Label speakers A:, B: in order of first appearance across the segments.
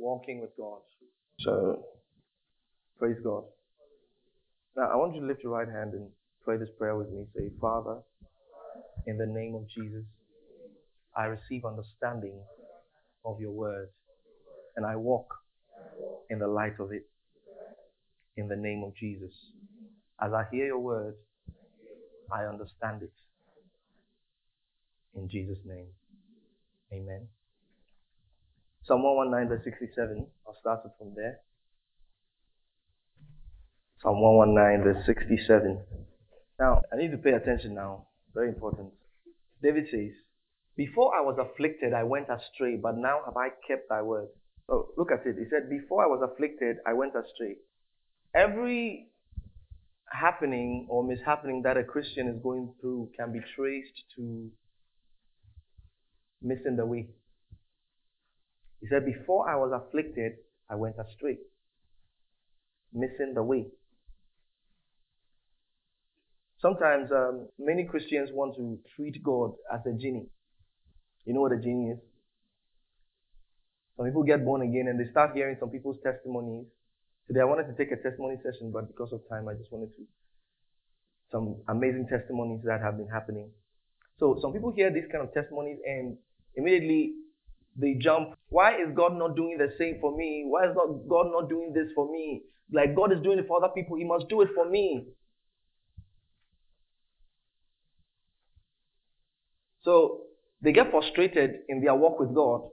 A: walking with God. So, praise God. Now, I want you to lift your right hand and pray this prayer with me. Say, Father, in the name of Jesus, I receive understanding of your word and I walk in the light of it. In the name of Jesus. As I hear your word, I understand it. In Jesus' name. Amen. Psalm 119, verse 67. I'll start it from there. Psalm 119, verse 67. Now, I need to pay attention now. Very important. David says, Before I was afflicted, I went astray, but now have I kept thy word. Oh, look at it. He said, Before I was afflicted, I went astray. Every happening or mishappening that a Christian is going through can be traced to missing the way. He said, Before I was afflicted, I went astray, missing the way. Sometimes um, many Christians want to treat God as a genie. You know what a genie is? Some people get born again and they start hearing some people's testimonies. Today I wanted to take a testimony session, but because of time, I just wanted to. Some amazing testimonies that have been happening. So some people hear these kind of testimonies and immediately they jump. Why is God not doing the same for me? Why is not God not doing this for me? Like God is doing it for other people, He must do it for me. So they get frustrated in their walk with God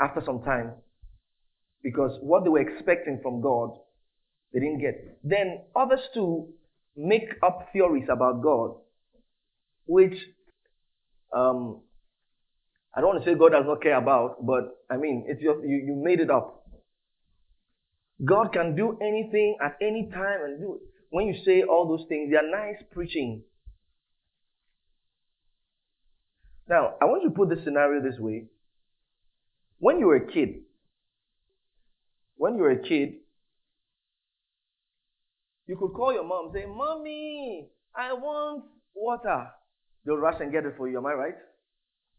A: after some time because what they were expecting from God, they didn't get. Then others too make up theories about God, which um, I don't want to say God does not care about, but I mean, it's just you, you made it up. God can do anything at any time and do it. When you say all those things, they are nice preaching. Now, I want you to put this scenario this way. When you were a kid, when you were a kid, you could call your mom say, Mommy, I want water. They'll rush and get it for you. Am I right?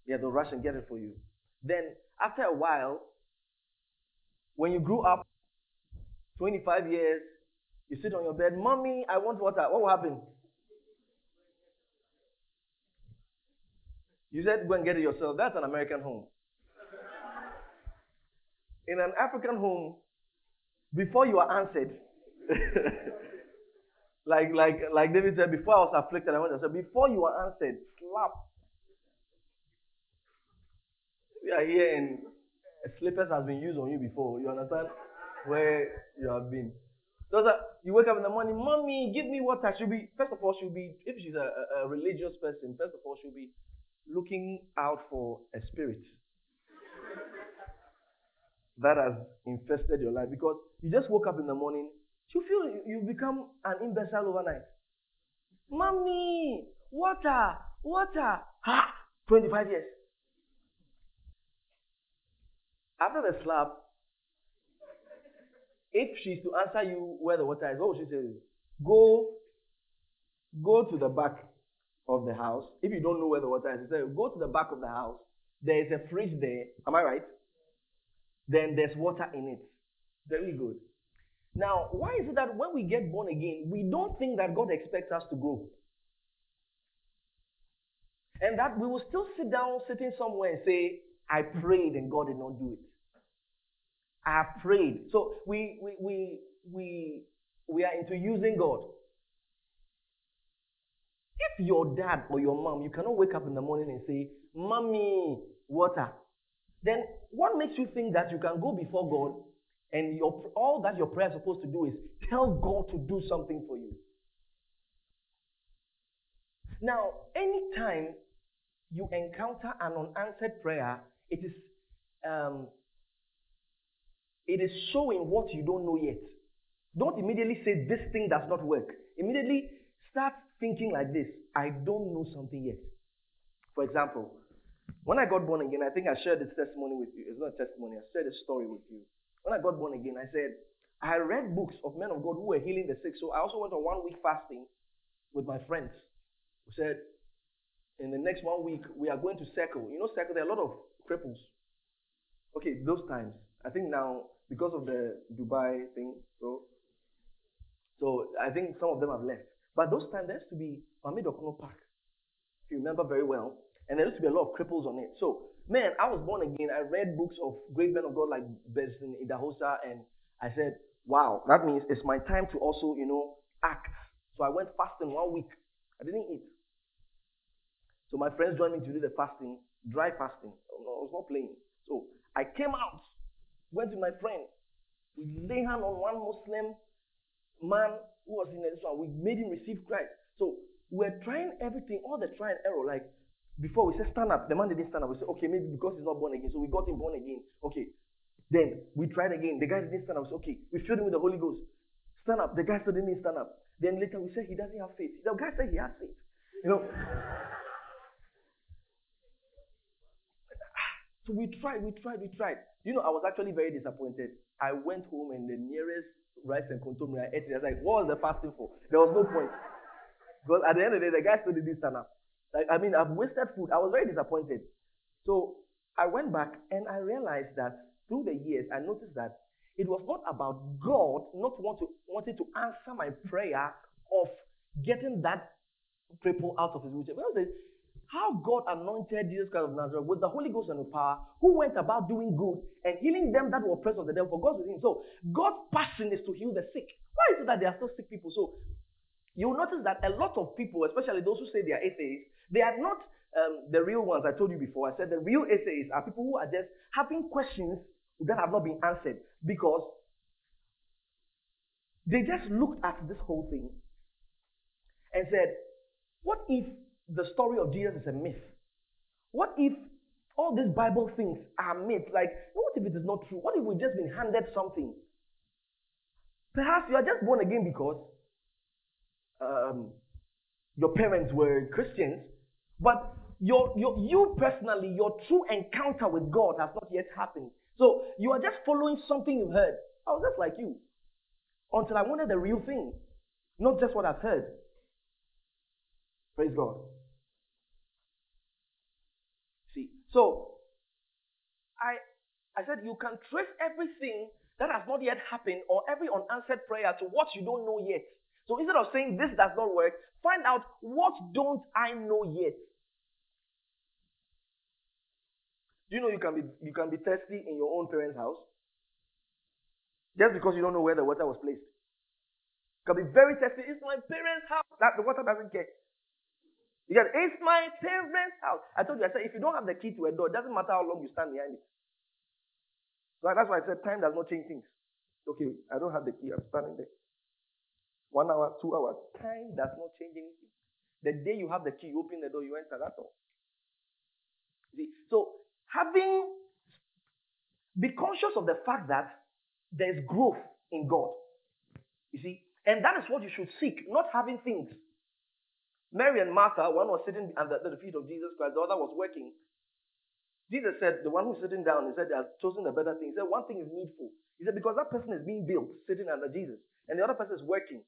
A: Yeah, they'll rush and get it for you. Then, after a while, when you grew up, 25 years, you sit on your bed, Mommy, I want water. What will happen? You said go and get it yourself. That's an American home. In an African home, before you are answered, like like like David said, before I was afflicted, I went and said, before you are answered, slap. We are here and slippers has been used on you before. You understand where you have been. So you wake up in the morning, mommy, give me water. She'll be first of all, she'll be if she's a, a religious person, first of all, she'll be looking out for a spirit that has infested your life because you just woke up in the morning, you feel you become an imbecile overnight. Mommy, water, water. Ha! 25 years. After the slap, if she's to answer you where the water is, what would she say? Go, go to the back of the house. If you don't know where the water is, say, go to the back of the house. There is a fridge there. Am I right? Then there's water in it. Very good. Now, why is it that when we get born again, we don't think that God expects us to grow? And that we will still sit down, sitting somewhere and say, I prayed and God did not do it. Have prayed. So we we we we we are into using God. If your dad or your mom, you cannot wake up in the morning and say, Mommy, water. Then what makes you think that you can go before God and your, all that your prayer is supposed to do is tell God to do something for you? Now, anytime you encounter an unanswered prayer, it is um, it is showing what you don't know yet. Don't immediately say this thing does not work. Immediately start thinking like this I don't know something yet. For example, when I got born again, I think I shared this testimony with you. It's not a testimony, I shared a story with you. When I got born again, I said, I read books of men of God who were healing the sick. So I also went on one week fasting with my friends. We said, in the next one week, we are going to circle. You know, circle, there are a lot of cripples. Okay, those times. I think now because of the Dubai thing, so so I think some of them have left. But those times there used to be Mami Dokuno Park, if you remember very well, and there used to be a lot of cripples on it. So man, I was born again. I read books of great men of God like Benson Idahosa, and I said, wow, that means it's my time to also, you know, act. So I went fasting one week. I didn't eat. So my friends joined me to do the fasting, dry fasting. I was not playing. So I came out, went with my friend. We lay hand on one Muslim man who was in this one. We made him receive Christ. So we're trying everything, all the try and error. Like before we said stand up, the man didn't stand up. We said, okay, maybe because he's not born again. So we got him born again. Okay. Then we tried again. The guy didn't stand up. We said, okay, we filled him with the Holy Ghost. Stand up. The guy still didn't stand up. Then later we said he doesn't have faith. The guy said he has faith. You know. So we tried, we tried, we tried. You know, I was actually very disappointed. I went home and the nearest rice and kontomire I ate it. I was like, what was the fasting for? There was no point. Because at the end of the day, the guy still didn't stand up. Like, I mean, I've wasted food. I was very disappointed. So I went back and I realized that through the years, I noticed that it was not about God not want to, wanting to answer my prayer of getting that cripple out of his wheelchair. But how God anointed Jesus Christ of Nazareth with the Holy Ghost and with power, who went about doing good and healing them that were oppressed of the devil for God's within. So God's passion is to heal the sick. Why is it that there are still sick people? So you'll notice that a lot of people, especially those who say they are atheists, they are not um, the real ones. I told you before. I said the real atheists are people who are just having questions that have not been answered because they just looked at this whole thing and said, What if the story of Jesus is a myth? What if all these Bible things are myths? Like, what if it is not true? What if we've just been handed something? Perhaps you are just born again because um, your parents were Christians, but your, your, you personally, your true encounter with God has not yet happened. So you are just following something you've heard. I was just like you. Until I wanted the real thing, not just what I've heard. Praise God. See, so I I said you can trace everything that has not yet happened or every unanswered prayer to what you don't know yet. So instead of saying this does not work, find out what don't I know yet. Do you know you can be you can be thirsty in your own parents' house? Just because you don't know where the water was placed. You can be very thirsty. It's my parents' house. That the water doesn't care. Because it's my parents' house. I told you, I said, if you don't have the key to a door, it doesn't matter how long you stand behind it. That's why I said time does not change things. Okay, I don't have the key. I'm standing there. One hour, two hours. Time does not change anything. The day you have the key, you open the door, you enter. That's all. See, so having, be conscious of the fact that there's growth in God. You see, and that is what you should seek, not having things. Mary and Martha, one was sitting at the, feet of Jesus Christ, the other was working. Jesus said, the one who's sitting down, he said, they have chosen a better thing. He said, one thing is needful. He said, because that person is being built, sitting under Jesus, and the other person is working.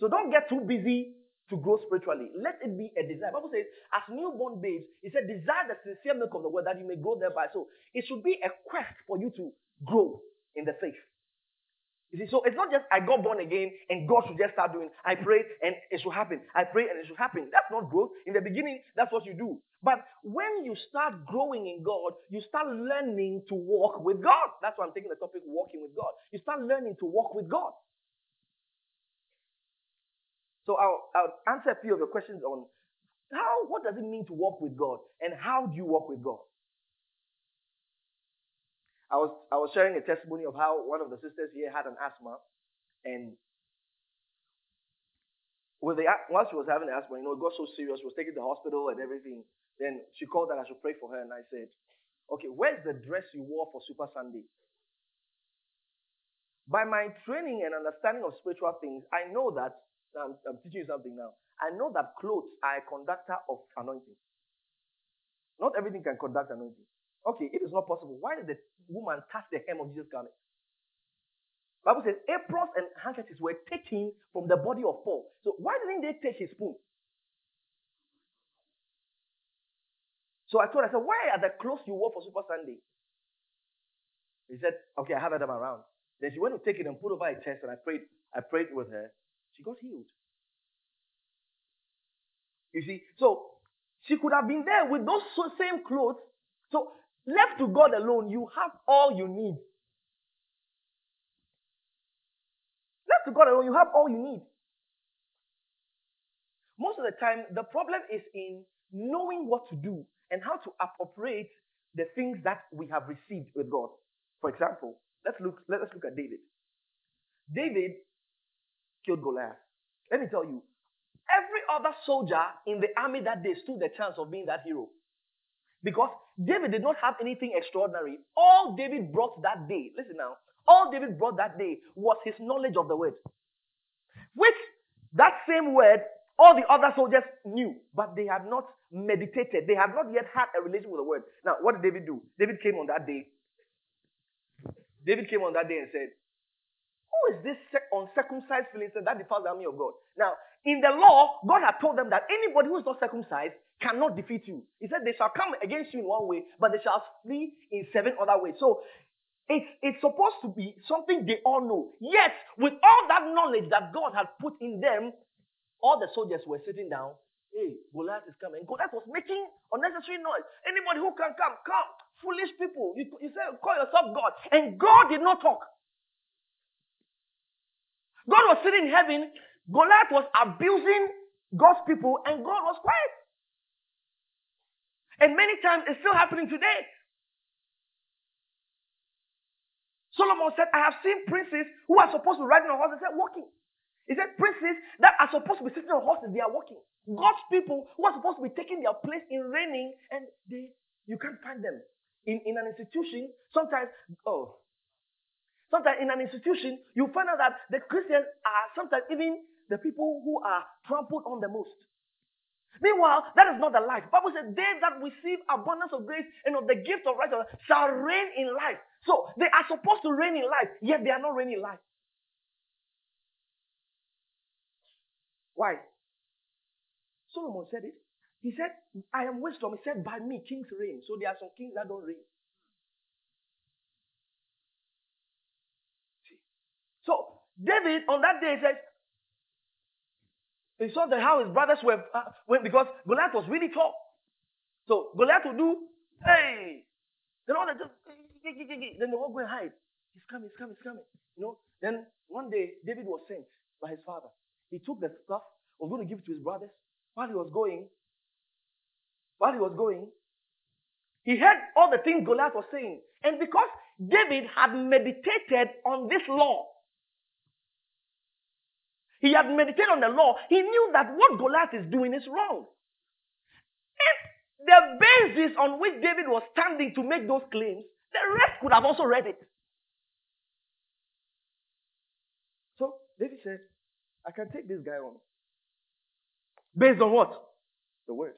A: So don't get too busy to grow spiritually. Let it be a desire. Bible says, as newborn babes, he said, desire the sincere milk of the word that you may grow thereby. So it should be a quest for you to grow in the faith. You see, so it's not just I got born again and God should just start doing. I pray and it should happen. I pray and it should happen. That's not growth. In the beginning, that's what you do. But when you start growing in God, you start learning to walk with God. That's why I'm taking the topic walking with God. You start learning to walk with God. So I'll, I'll answer a few of the questions on how, what does it mean to walk with God and how do you walk with God? I was I was sharing a testimony of how one of the sisters here had an asthma, and with the while she was having asthma, you know, it got so serious. She was taken to the hospital and everything. Then she called that I should pray for her, and I said, "Okay, where's the dress you wore for Super Sunday?" By my training and understanding of spiritual things, I know that I'm, I'm teaching you something now. I know that clothes are a conductor of anointing. Not everything can conduct anointing. Okay, if it's not possible, why did the woman touched the hem of Jesus' garment? Bible says aprons and handkerchiefs were taken from the body of Paul. So why didn't they take his spoon? So I told her, I said, why are the clothes you wore for Super Sunday? He said, Okay, I have them around. Then she went to take it and put it over her chest, and I prayed, I prayed with her. She got healed. You see, so she could have been there with those same clothes. So left to God alone, you have all you need. Left to God alone, you have all you need. Most of the time, the problem is in knowing what to do and how to appropriate the things that we have received with God. For example, let's look, let us look at David. David killed Goliath. Let me tell you, every other soldier in the army that day stood the chance of being that hero. Because David did not have anything extraordinary. All David brought that day, listen now, all David brought that day was his knowledge of the word. Which that same word all the other soldiers knew, but they had not meditated. They had not yet had a relation with the word. Now, what did David do? David came on that day. David came on that day and said, Who is this uncircumcised Philistine that defiles the army of God? Now, in the law, God had told them that anybody who is not circumcised cannot defeat you. He said they shall come against you in one way, but they shall flee in seven other ways. So it's, it's supposed to be something they all know. Yet, with all that knowledge that God had put in them, all the soldiers were sitting down. Hey, Goliath is coming. Goliath was making unnecessary noise. Anybody who can come, come. Foolish people. You, you say, call yourself God. And God did not talk. God was sitting in heaven. Goliath was abusing God's people, and God was quiet. And many times it's still happening today. Solomon said, I have seen princes who are supposed to ride on a horse and said, walking. He said, princes that are supposed to be sitting on horses, they are walking. God's people who are supposed to be taking their place in reigning, and they you can't find them. In, in an institution, sometimes, oh, sometimes in an institution, you find out that the Christians are sometimes even the people who are trampled on the most. Meanwhile, that is not the life. Bible says, they that receive abundance of grace and of the gift of righteousness shall reign in life. So they are supposed to reign in life, yet they are not reigning in life. Why? Solomon said it. He said, I am wisdom. He said, by me, kings reign. So there are some kings that don't reign. See? So David on that day says, he saw that how his brothers were, uh, because Goliath was really tall. So Goliath would do, hey, then all they just, then they all go and hide. He's coming, he's coming, he's coming. You know. Then one day David was sent by his father. He took the stuff, was going to give it to his brothers. While he was going, while he was going, he heard all the things Goliath was saying. And because David had meditated on this law, he had meditated on the law, he knew that what Goliath is doing is wrong. And the basis on which David was standing to make those claims, the rest could have also read it. So David said, I can take this guy on. Based on what? The word.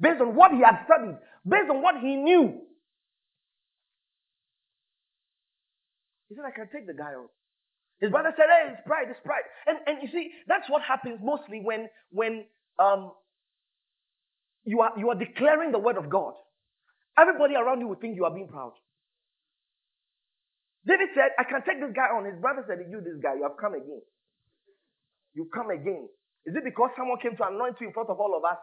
A: Based on what he had studied. Based on what he knew. He said, I can take the guy on. His brother said, Hey, it's pride, it's pride. And and you see, that's what happens mostly when when um you are you are declaring the word of God. Everybody around you will think you are being proud. David said, I can take this guy on. His brother said, You, this guy, you have come again you come again? Is it because someone came to anoint you in front of all of us?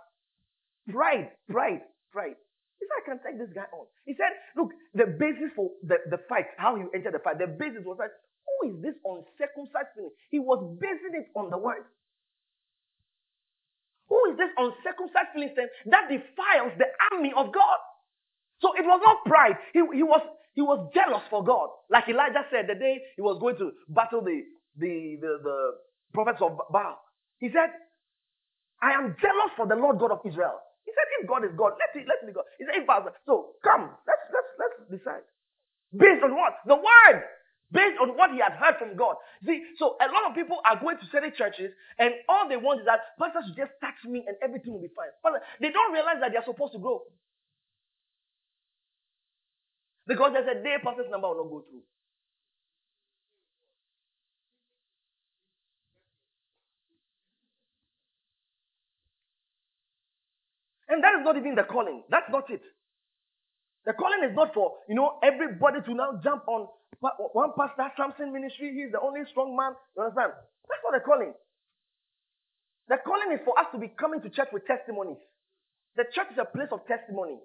A: Pride, pride, pride. He said, I can take this guy on. He said, look, the basis for the, the fight, how you enter the fight, the basis was that, who is this uncircumcised thing? He was basing it on the word. Who is this uncircumcised Philistine that defiles the army of God? So it was not pride. He, he was he was jealous for God. Like Elijah said the day he was going to battle the the the, the prophets of Baal. He said, I am jealous for the Lord God of Israel. He said, if God is God, let it, let be God. He said, if God, so come, let's, let's, let's decide. Based on what? The word. Based on what he had heard from God. See, so a lot of people are going to certain churches and all they want is that pastors should just touch me and everything will be fine. But they don't realize that they are supposed to grow. Because there's a day pastor's number will not go through. And that is not even the calling. That's not it. The calling is not for, you know, everybody to now jump on one pastor, Samson ministry. He's the only strong man. You understand? That's not the calling. The calling is for us to be coming to church with testimonies. The church is a place of testimony.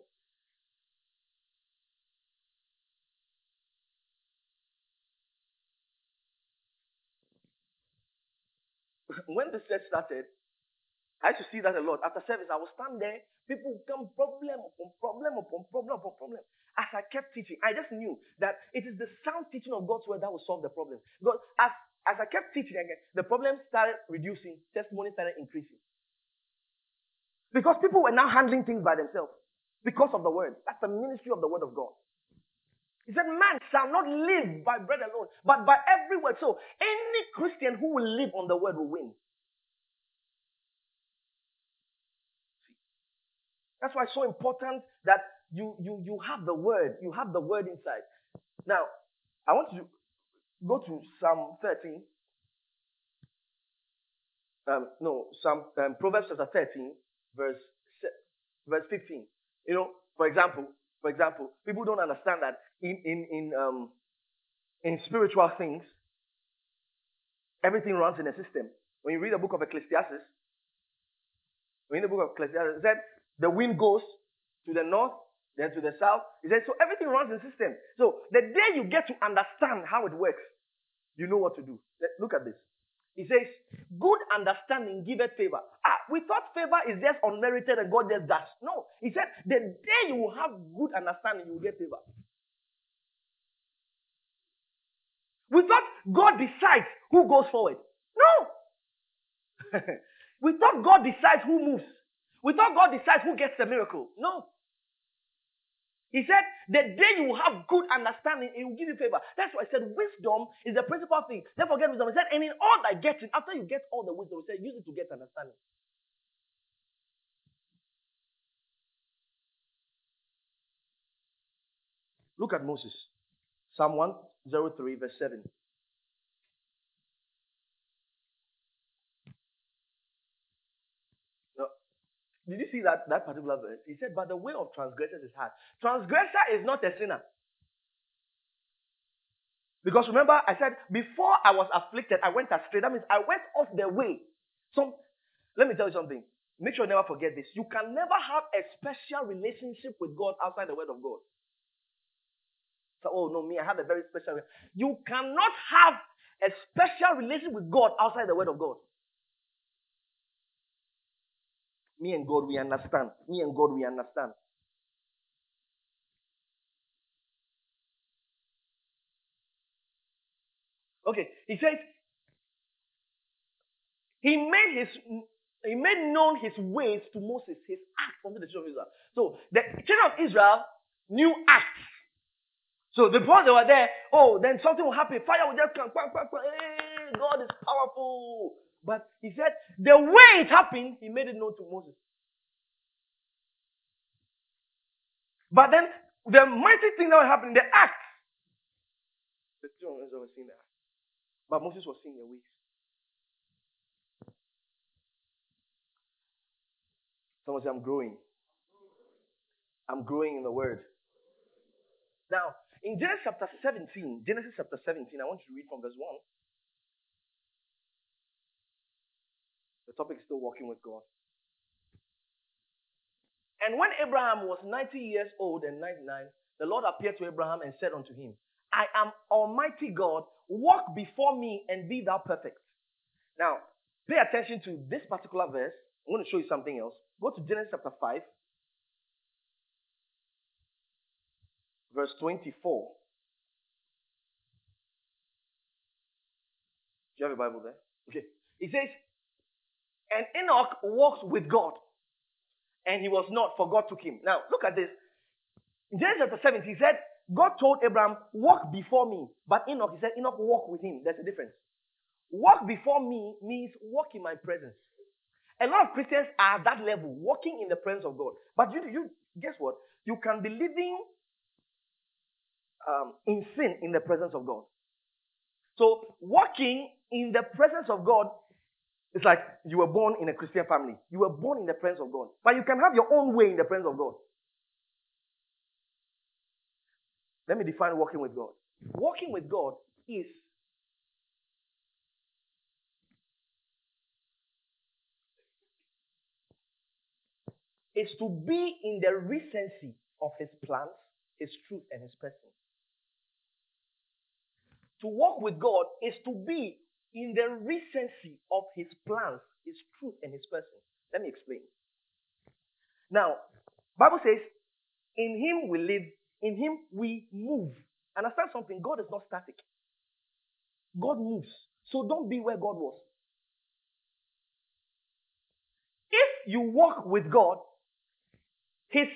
A: when the church started, I used to see that a lot. After service, I would stand there. People would come problem upon problem upon problem upon problem. As I kept teaching, I just knew that it is the sound teaching of God's word that will solve the problem. Because as, as I kept teaching again, the problem started reducing, testimony started increasing. Because people were now handling things by themselves because of the word. That's the ministry of the word of God. He said, Man shall not live by bread alone, but by every word. So any Christian who will live on the word will win. That's why it's so important that you, you, you have the word. You have the word inside. Now, I want to go to Psalm 13. Um, no, Psalm, um, Proverbs chapter 13, verse, verse 15. You know, for example, for example, people don't understand that in, in, in, um, in spiritual things, everything runs in a system. When you read the book of Ecclesiastes, when you read the book of Ecclesiastes, it said the wind goes to the north, then to the south. He said, so everything runs in system. So the day you get to understand how it works, you know what to do. Look at this. He says, good understanding giveth favor. Ah, we thought favor is just unmerited and God just does. No. He said, the day you have good understanding, you will get favor. We thought God decides who goes forward. No. we thought God decides who moves. We thought God decides who gets the miracle. No. He said, the day you have good understanding, it will give you favor. That's why I said wisdom is the principal thing. Therefore, get wisdom. He said, and in all that getting, after you get all the wisdom, he said, use it to get understanding. Look at Moses. Psalm 103, verse 7. Did you see that, that particular verse? He said, But the way of transgressors is hard. Transgressor is not a sinner. Because remember, I said, before I was afflicted, I went astray. That means I went off the way. So, let me tell you something. Make sure you never forget this. You can never have a special relationship with God outside the Word of God. So, oh no, me, I have a very special. You cannot have a special relationship with God outside the Word of God. Me and God, we understand. Me and God, we understand. Okay, he says, he made his he made known his ways to Moses, his acts unto the children of Israel. So the children of Israel knew acts. So before they were there, oh, then something will happen. Fire will just come. Hey, God is powerful. But he said, the way it happened, he made it known to Moses. But then, the mighty thing that was happening, the act, the children were seeing that. But Moses was seeing the ways. Someone say, I'm growing. I'm growing in the word. Now, in Genesis chapter 17, Genesis chapter 17, I want you to read from verse 1. Topic is still walking with God. And when Abraham was 90 years old and 99, the Lord appeared to Abraham and said unto him, I am Almighty God, walk before me and be thou perfect. Now, pay attention to this particular verse. I'm going to show you something else. Go to Genesis chapter 5, verse 24. Do you have a Bible there? Okay. It says, and Enoch walked with God, and he was not, for God took him. Now, look at this. In Genesis chapter 7, he said, God told Abraham, walk before me. But Enoch, he said, Enoch, walk with him. There's a difference. Walk before me means walk in my presence. A lot of Christians are at that level, walking in the presence of God. But you, you guess what? You can be living um, in sin in the presence of God. So, walking in the presence of God it's like you were born in a Christian family. You were born in the presence of God. But you can have your own way in the presence of God. Let me define walking with God. Walking with God is is to be in the recency of his plans, his truth, and his person. To walk with God is to be in the recency of his plans, his truth, and his person. Let me explain. Now, Bible says, in him we live, in him we move. Understand something? God is not static. God moves. So don't be where God was. If you walk with God, his,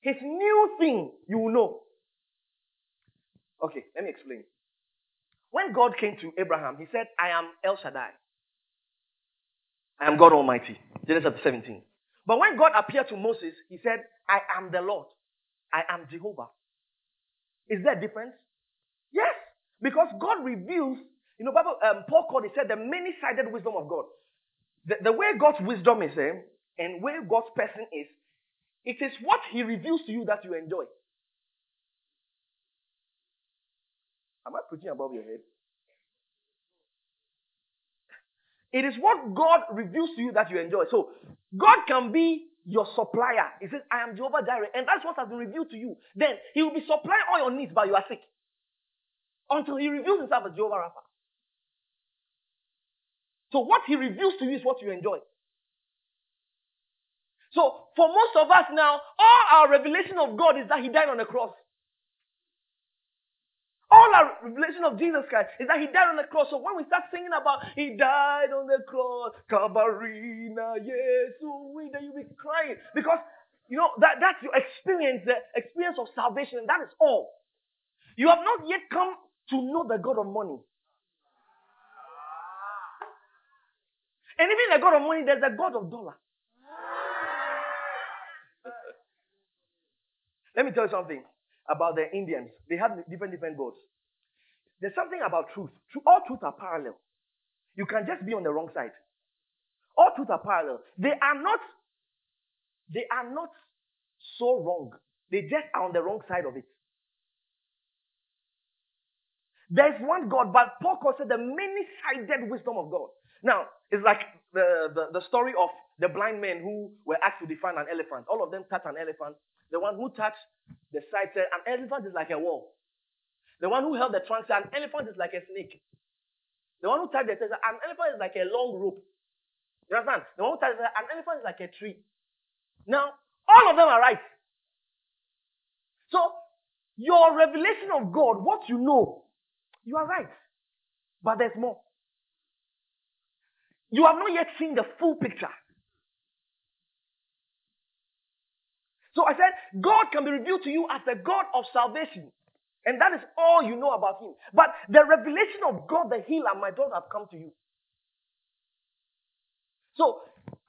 A: his new thing you will know. Okay, let me explain. When God came to Abraham, he said, I am El Shaddai. I am God Almighty. Genesis chapter 17. But when God appeared to Moses, he said, I am the Lord. I am Jehovah. Is there a difference? Yes. Because God reveals, you know, Bible, um, Paul called, he said, the many-sided wisdom of God. The, the way God's wisdom is, eh, and where God's person is, it is what he reveals to you that you enjoy. Am I preaching above your head? It is what God reveals to you that you enjoy. So God can be your supplier. He says, I am Jehovah Jireh. And that's what has been revealed to you. Then he will be supplying all your needs, but you are sick. Until he reveals himself as Jehovah Rapha. So what he reveals to you is what you enjoy. So for most of us now, all our revelation of God is that he died on the cross. All our revelation of Jesus Christ is that he died on the cross. So when we start singing about he died on the cross, Kabarina, Yesu, then you'll be crying. Because you know that, that's your experience, the experience of salvation, and that is all. You have not yet come to know the God of money. And even the God of money, there's a God of dollar. Let me tell you something about the Indians. They have different different gods. There's something about truth. All truths are parallel. You can just be on the wrong side. All truths are parallel. They are not. They are not so wrong. They just are on the wrong side of it. There's one God, but Paul calls it the many-sided wisdom of God. Now, it's like the, the, the story of the blind men who were asked to define an elephant. All of them touched an elephant. The one who touched the side said, An elephant is like a wall. The one who held the trunk said, An elephant is like a snake. The one who touched the said, An elephant is like a long rope. You understand? The one who touched said, An elephant is like a tree. Now, all of them are right. So, your revelation of God, what you know, you are right. But there's more. You have not yet seen the full picture. So I said, God can be revealed to you as the God of salvation. And that is all you know about him. But the revelation of God, the healer, my daughter, have come to you. So,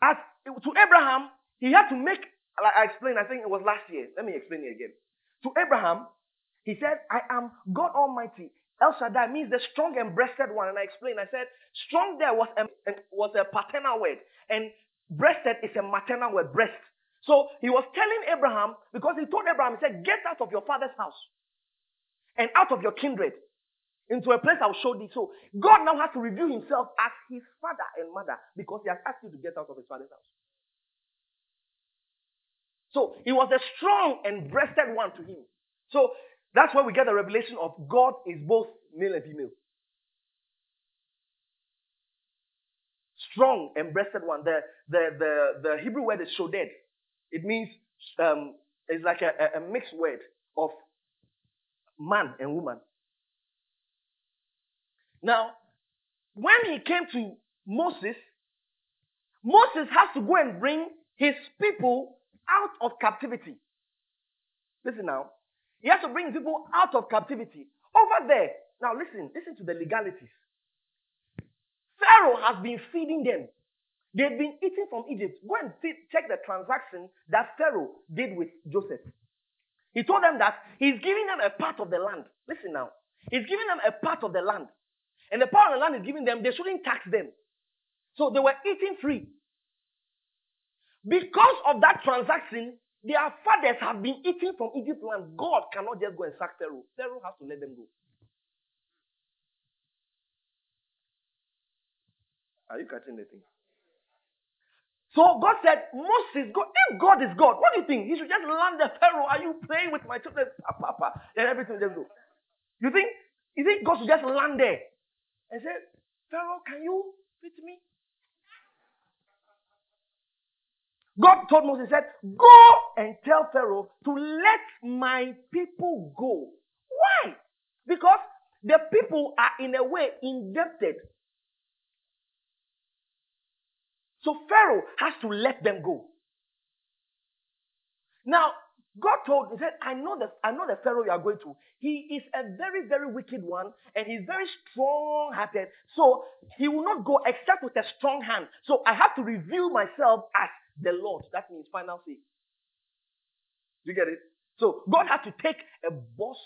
A: as to Abraham, he had to make, like I explained, I think it was last year. Let me explain it again. To Abraham, he said, I am God Almighty. El Shaddai means the strong and breasted one. And I explained, I said, strong there was a, was a paternal word. And breasted is a maternal word, breast. So he was telling Abraham, because he told Abraham, he said, Get out of your father's house and out of your kindred into a place I'll show thee. So God now has to reveal himself as his father and mother because he has asked you to get out of his father's house. So he was a strong and breasted one to him. So that's where we get the revelation of God is both male and female. Strong and breasted one. The, the, the, the Hebrew word is shoded. It means um, it's like a, a mixed word of man and woman. Now, when he came to Moses, Moses has to go and bring his people out of captivity. Listen now. He has to bring people out of captivity. Over there. Now listen, listen to the legalities. Pharaoh has been feeding them. They've been eating from Egypt. Go and check the transaction that Pharaoh did with Joseph. He told them that he's giving them a part of the land. Listen now. He's giving them a part of the land. And the part of the land is giving them, they shouldn't tax them. So they were eating free. Because of that transaction, Their fathers have been eating from Egypt land. God cannot just go and sack Pharaoh. Pharaoh has to let them go. Are you catching the thing? So God said, Moses, God, if God is God, what do you think? He should just land the Pharaoh. Are you playing with my children? Papa, and everything just go. You think you think God should just land there and say, Pharaoh, can you feed me? God told Moses, said, Go and tell Pharaoh to let my people go. Why? Because the people are in a way indebted So Pharaoh has to let them go. Now, God told, He said, I know the I know the Pharaoh you are going to. He is a very, very wicked one, and he's very strong-hearted. So he will not go except with a strong hand. So I have to reveal myself as the Lord. That means final say. Do you get it? So God had to take a boss.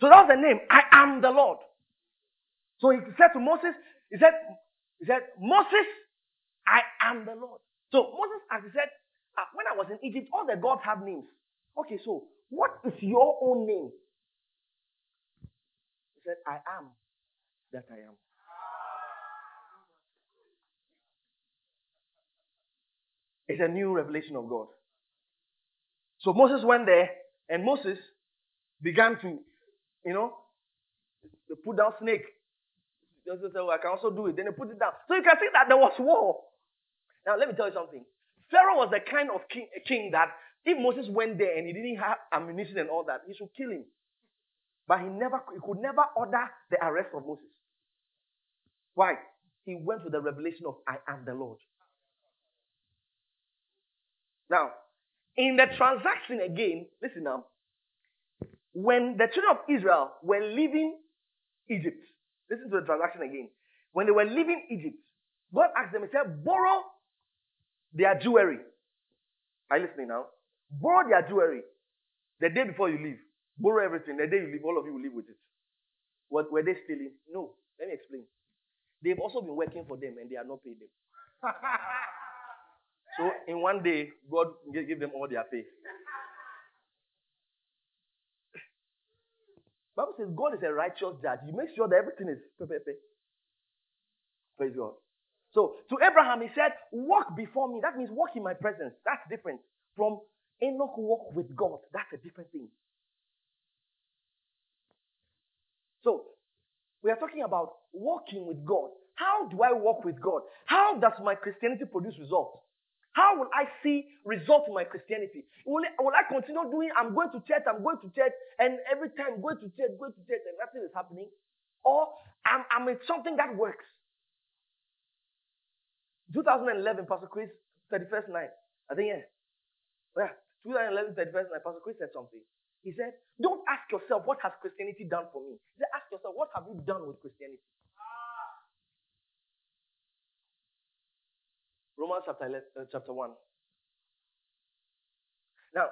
A: So that was the name. I am the Lord. So he said to Moses, he said, he said, Moses, I am the Lord. So Moses, he said, uh, when I was in Egypt, all the gods have names. Okay, so what is your own name? He said, I am that I am. It's a new revelation of God. So Moses went there, and Moses began to, you know, put down snake well, oh, I can also do it. Then they put it down. So you can see that there was war. Now, let me tell you something. Pharaoh was the kind of king, king that if Moses went there and he didn't have ammunition and all that, he should kill him. But he never, he could never order the arrest of Moses. Why? He went with the revelation of I am the Lord. Now, in the transaction again, listen now. When the children of Israel were leaving Egypt, Listen to the transaction again. When they were leaving Egypt, God asked them, He said, borrow their jewelry. Are you listening now? Borrow their jewelry. The day before you leave, borrow everything. The day you leave, all of you will leave with it. What were they stealing? No. Let me explain. They've also been working for them and they are not paid them. so in one day, God gave them all their pay. Bible says God is a righteous judge. He makes sure that everything is perfect. Praise God. So to Abraham, he said, Walk before me. That means walk in my presence. That's different from Enoch walk with God. That's a different thing. So we are talking about walking with God. How do I walk with God? How does my Christianity produce results? How will I see results in my Christianity? Will, I, will I continue doing, I'm going to church, I'm going to church, and every time going to church, going to church, and nothing is happening? Or I'm, I'm in something that works. 2011, Pastor Chris, 31st night. I think, yeah. Oh, yeah, 2011, 31st night, Pastor Chris said something. He said, Don't ask yourself, what has Christianity done for me? He said, Ask yourself, what have you done with Christianity? Romans chapter, 11, uh, chapter 1. Now,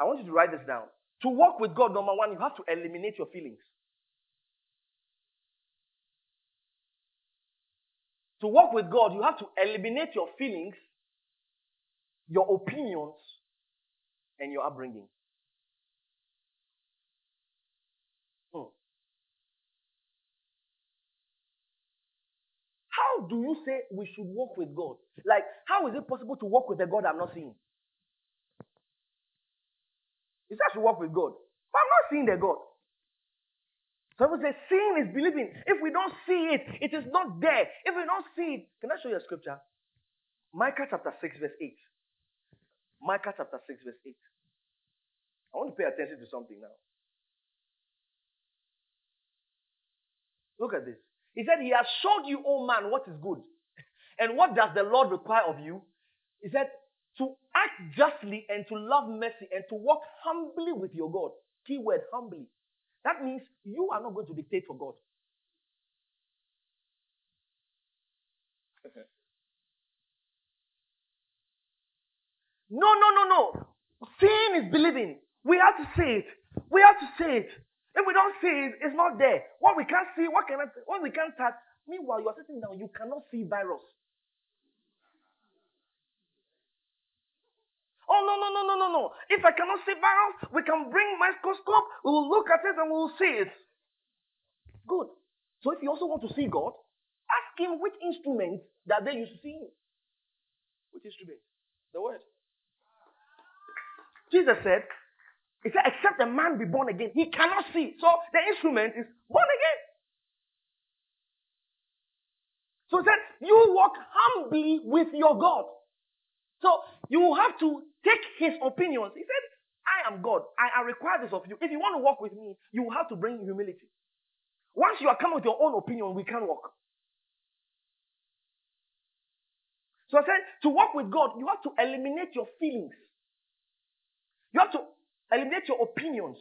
A: I want you to write this down. To walk with God, number one, you have to eliminate your feelings. To walk with God, you have to eliminate your feelings, your opinions, and your upbringing. How do you say we should walk with God? Like, how is it possible to walk with a God I'm not seeing? You say I should walk with God. But I'm not seeing the God. Some people say seeing is believing. If we don't see it, it is not there. If we don't see it, can I show you a scripture? Micah chapter 6, verse 8. Micah chapter 6, verse 8. I want to pay attention to something now. Look at this. He said, He has showed you, oh man, what is good. And what does the Lord require of you? He said, to act justly and to love mercy and to walk humbly with your God. Keyword humbly. That means you are not going to dictate for God. no, no, no, no. Seeing is believing. We have to say it. We have to say it. If we don't see it, it's not there. What we can't see, what can I, what we can't touch. Meanwhile, you are sitting down, you cannot see virus. Oh, no, no, no, no, no, no. If I cannot see virus, we can bring microscope, we will look at it and we will see it. Good. So if you also want to see God, ask him which instrument that they used to see him. Which instrument? The word. Jesus said, He said, except a man be born again, he cannot see. So the instrument is born again. So he said, You walk humbly with your God. So you have to take his opinions. He said, I am God. I, I require this of you. If you want to walk with me, you have to bring humility. Once you are coming with your own opinion, we can't walk. So I said, to walk with God, you have to eliminate your feelings. You have to eliminate your opinions.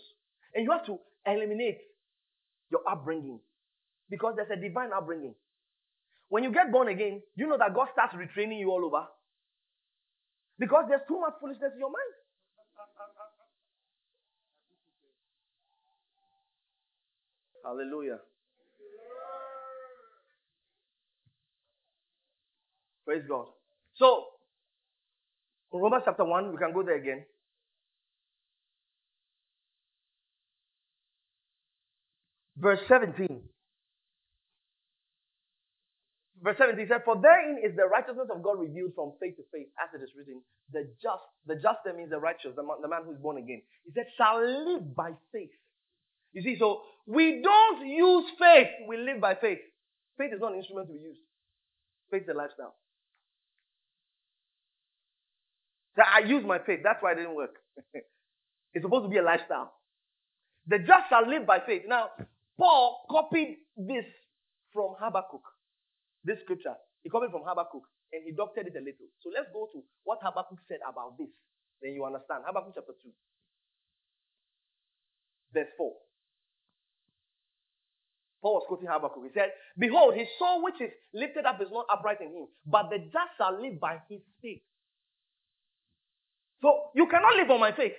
A: And you have to eliminate your upbringing. Because there's a divine upbringing. When you get born again, you know that God starts retraining you all over. Because there's too much foolishness in your mind. Hallelujah. Praise God. So, Romans chapter 1, we can go there again. Verse 17. Verse 17 said, For therein is the righteousness of God revealed from faith to faith, as it is written, the just, the just means the righteous, the man, the man who is born again. He said, shall live by faith. You see, so we don't use faith, we live by faith. Faith is not an instrument to be used. Faith is a lifestyle. So I use my faith. That's why it didn't work. it's supposed to be a lifestyle. The just shall live by faith. Now, Paul copied this from Habakkuk. This scripture. He copied from Habakkuk and he doctored it a little. So let's go to what Habakkuk said about this. Then you understand. Habakkuk chapter 2, verse 4. Paul was quoting Habakkuk. He said, Behold, his soul which is lifted up is not upright in him, but the just shall live by his faith. So you cannot live on my faith.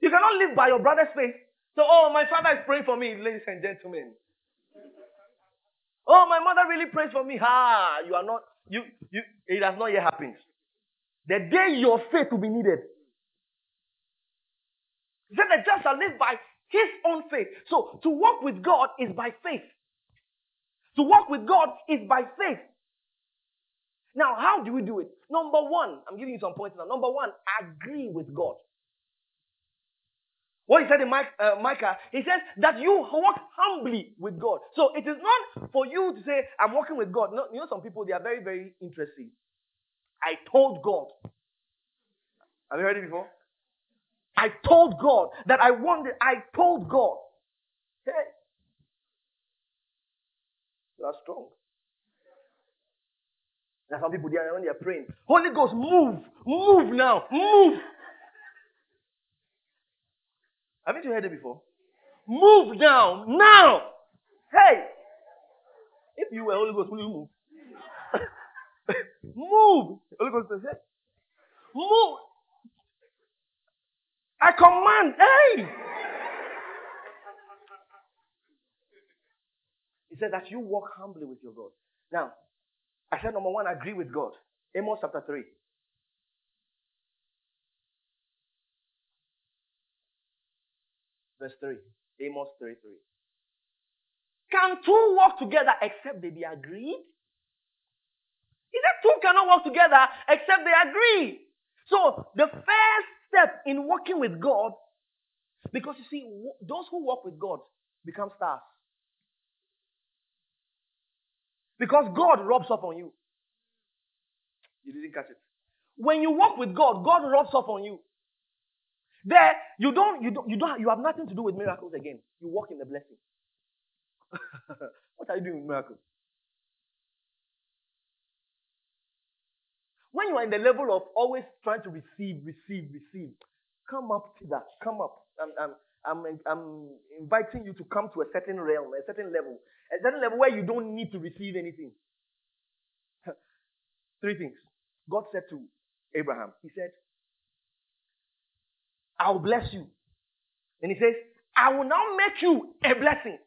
A: You cannot live by your brother's faith. So, oh, my father is praying for me, ladies and gentlemen. Oh, my mother really prays for me. Ha! You are not, you, you, it has not yet happened. The day your faith will be needed. Then the just shall live by his own faith. So, to walk with God is by faith. To walk with God is by faith. Now, how do we do it? Number one, I'm giving you some points now. Number one, agree with God. What he said in uh, Micah, he says that you walk humbly with God. So it is not for you to say, I'm walking with God. No, you know, some people, they are very, very interesting. I told God. Have you heard it before? I told God that I wanted, I told God. Hey, you are strong. There are some people there when they are praying. Holy Ghost, move, move now, move. Haven't you heard it before? Move now, now. Hey, if you were Holy Ghost, will you move? move. Holy Ghost says, hey, move. I command, hey. He said that you walk humbly with your God. Now, I said number one, agree with God. Amos chapter 3. Verse 3. Amos 3 3. Can two walk together except they be agreed? He said two cannot walk together except they agree. So the first step in working with God, because you see, those who walk with God become stars. Because God rubs off on you. You didn't catch it. When you walk with God, God rubs off on you. There, you don't, you don't, you don't, you have nothing to do with miracles again. You walk in the blessing. what are you doing with miracles? When you are in the level of always trying to receive, receive, receive, come up to that. Come up. I'm, I'm, I'm, I'm inviting you to come to a certain realm, a certain level, a certain level where you don't need to receive anything. Three things. God said to Abraham, He said, I'll bless you. And he says, I will now make you a blessing.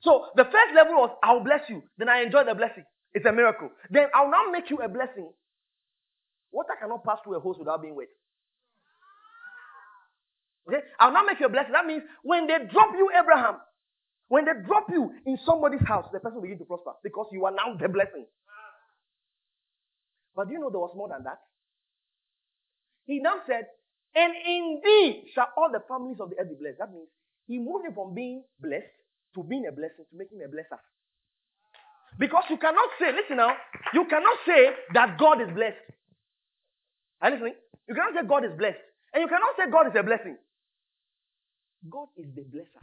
A: So the first level was, I'll bless you. Then I enjoy the blessing. It's a miracle. Then I'll now make you a blessing. Water cannot pass through a hose without being wet. Okay? I'll not make you a blessing. That means when they drop you, Abraham, when they drop you in somebody's house, the person will begin to prosper because you are now the blessing. But do you know there was more than that? He now said, and indeed shall all the families of the earth be blessed. That means he moved him from being blessed to being a blessing to making a blesser. Because you cannot say, listen now, you cannot say that God is blessed. Are you listening? You cannot say God is blessed. And you cannot say God is a blessing. God is the blesser.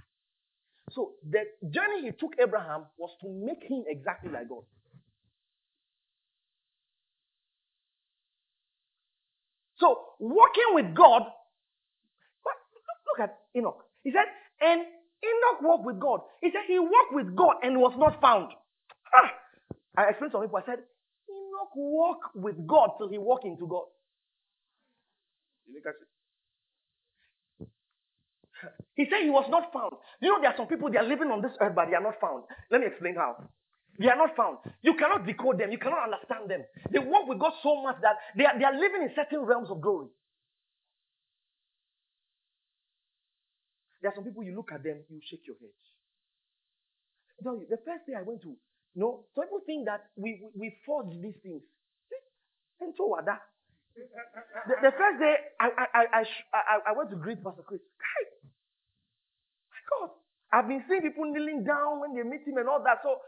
A: So the journey he took Abraham was to make him exactly like God. So walking with God, but look at Enoch. He said, and Enoch walked with God. He said he walked with God and was not found. Ah, I explained to some people, I said, Enoch walked with God till he walked into God. You catch it? He said he was not found. You know, there are some people, they are living on this earth, but they are not found. Let me explain how. They are not found. You cannot decode them. You cannot understand them. They walk with God so much that they are, they are living in certain realms of glory. There are some people, you look at them, you shake your head. The first day I went to, you know, some people think that we, we, we forge these things. And so what that? The, the first day I, I, I, I, I went to greet Pastor Chris. My God. I've been seeing people kneeling down when they meet him and all that. So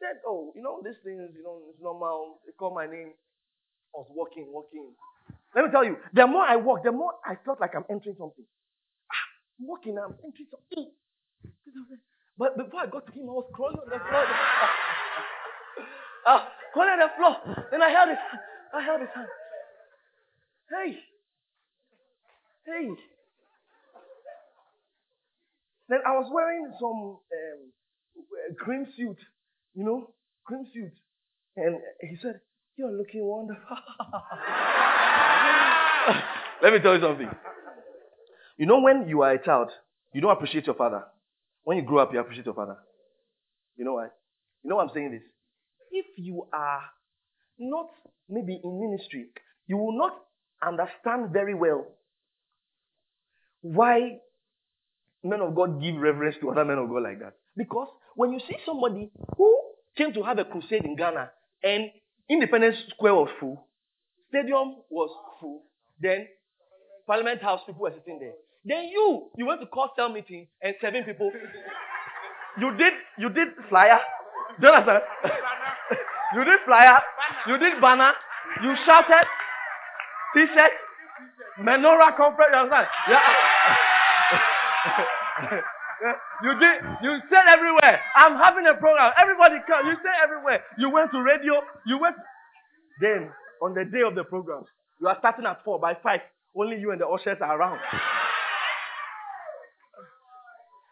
A: said, Oh, you know, these things, you know, it's normal. They call my name. I was walking, walking. Let me tell you, the more I walked, the more I felt like I'm entering something. Ah, I'm walking, I'm entering something. But before I got to him, I was crawling on the floor. ah, crawling on the floor. Then I held his hand. I held his hand. Hey. Hey. Then I was wearing some um, cream suit, you know, cream suit. And he said, You're looking wonderful. Let me tell you something. You know, when you are a child, you don't appreciate your father. When you grow up, you appreciate your father. You know why? You know why I'm saying this? If you are not maybe in ministry, you will not understand very well why men of God give reverence to other men of God like that. Because when you see somebody who came to have a crusade in Ghana and Independence Square was full, stadium was full, then Parliament House people were sitting there. Then you, you went to cell meeting and seven people. You did, you did flyer. Do you understand? you did flyer. You did banner. You shouted. T-shirt, menorah conference. You understand? Yeah. you did. You said everywhere. I'm having a program. Everybody come. You said everywhere. You went to radio. You went. Then on the day of the program, you are starting at four. By five, only you and the ushers are around.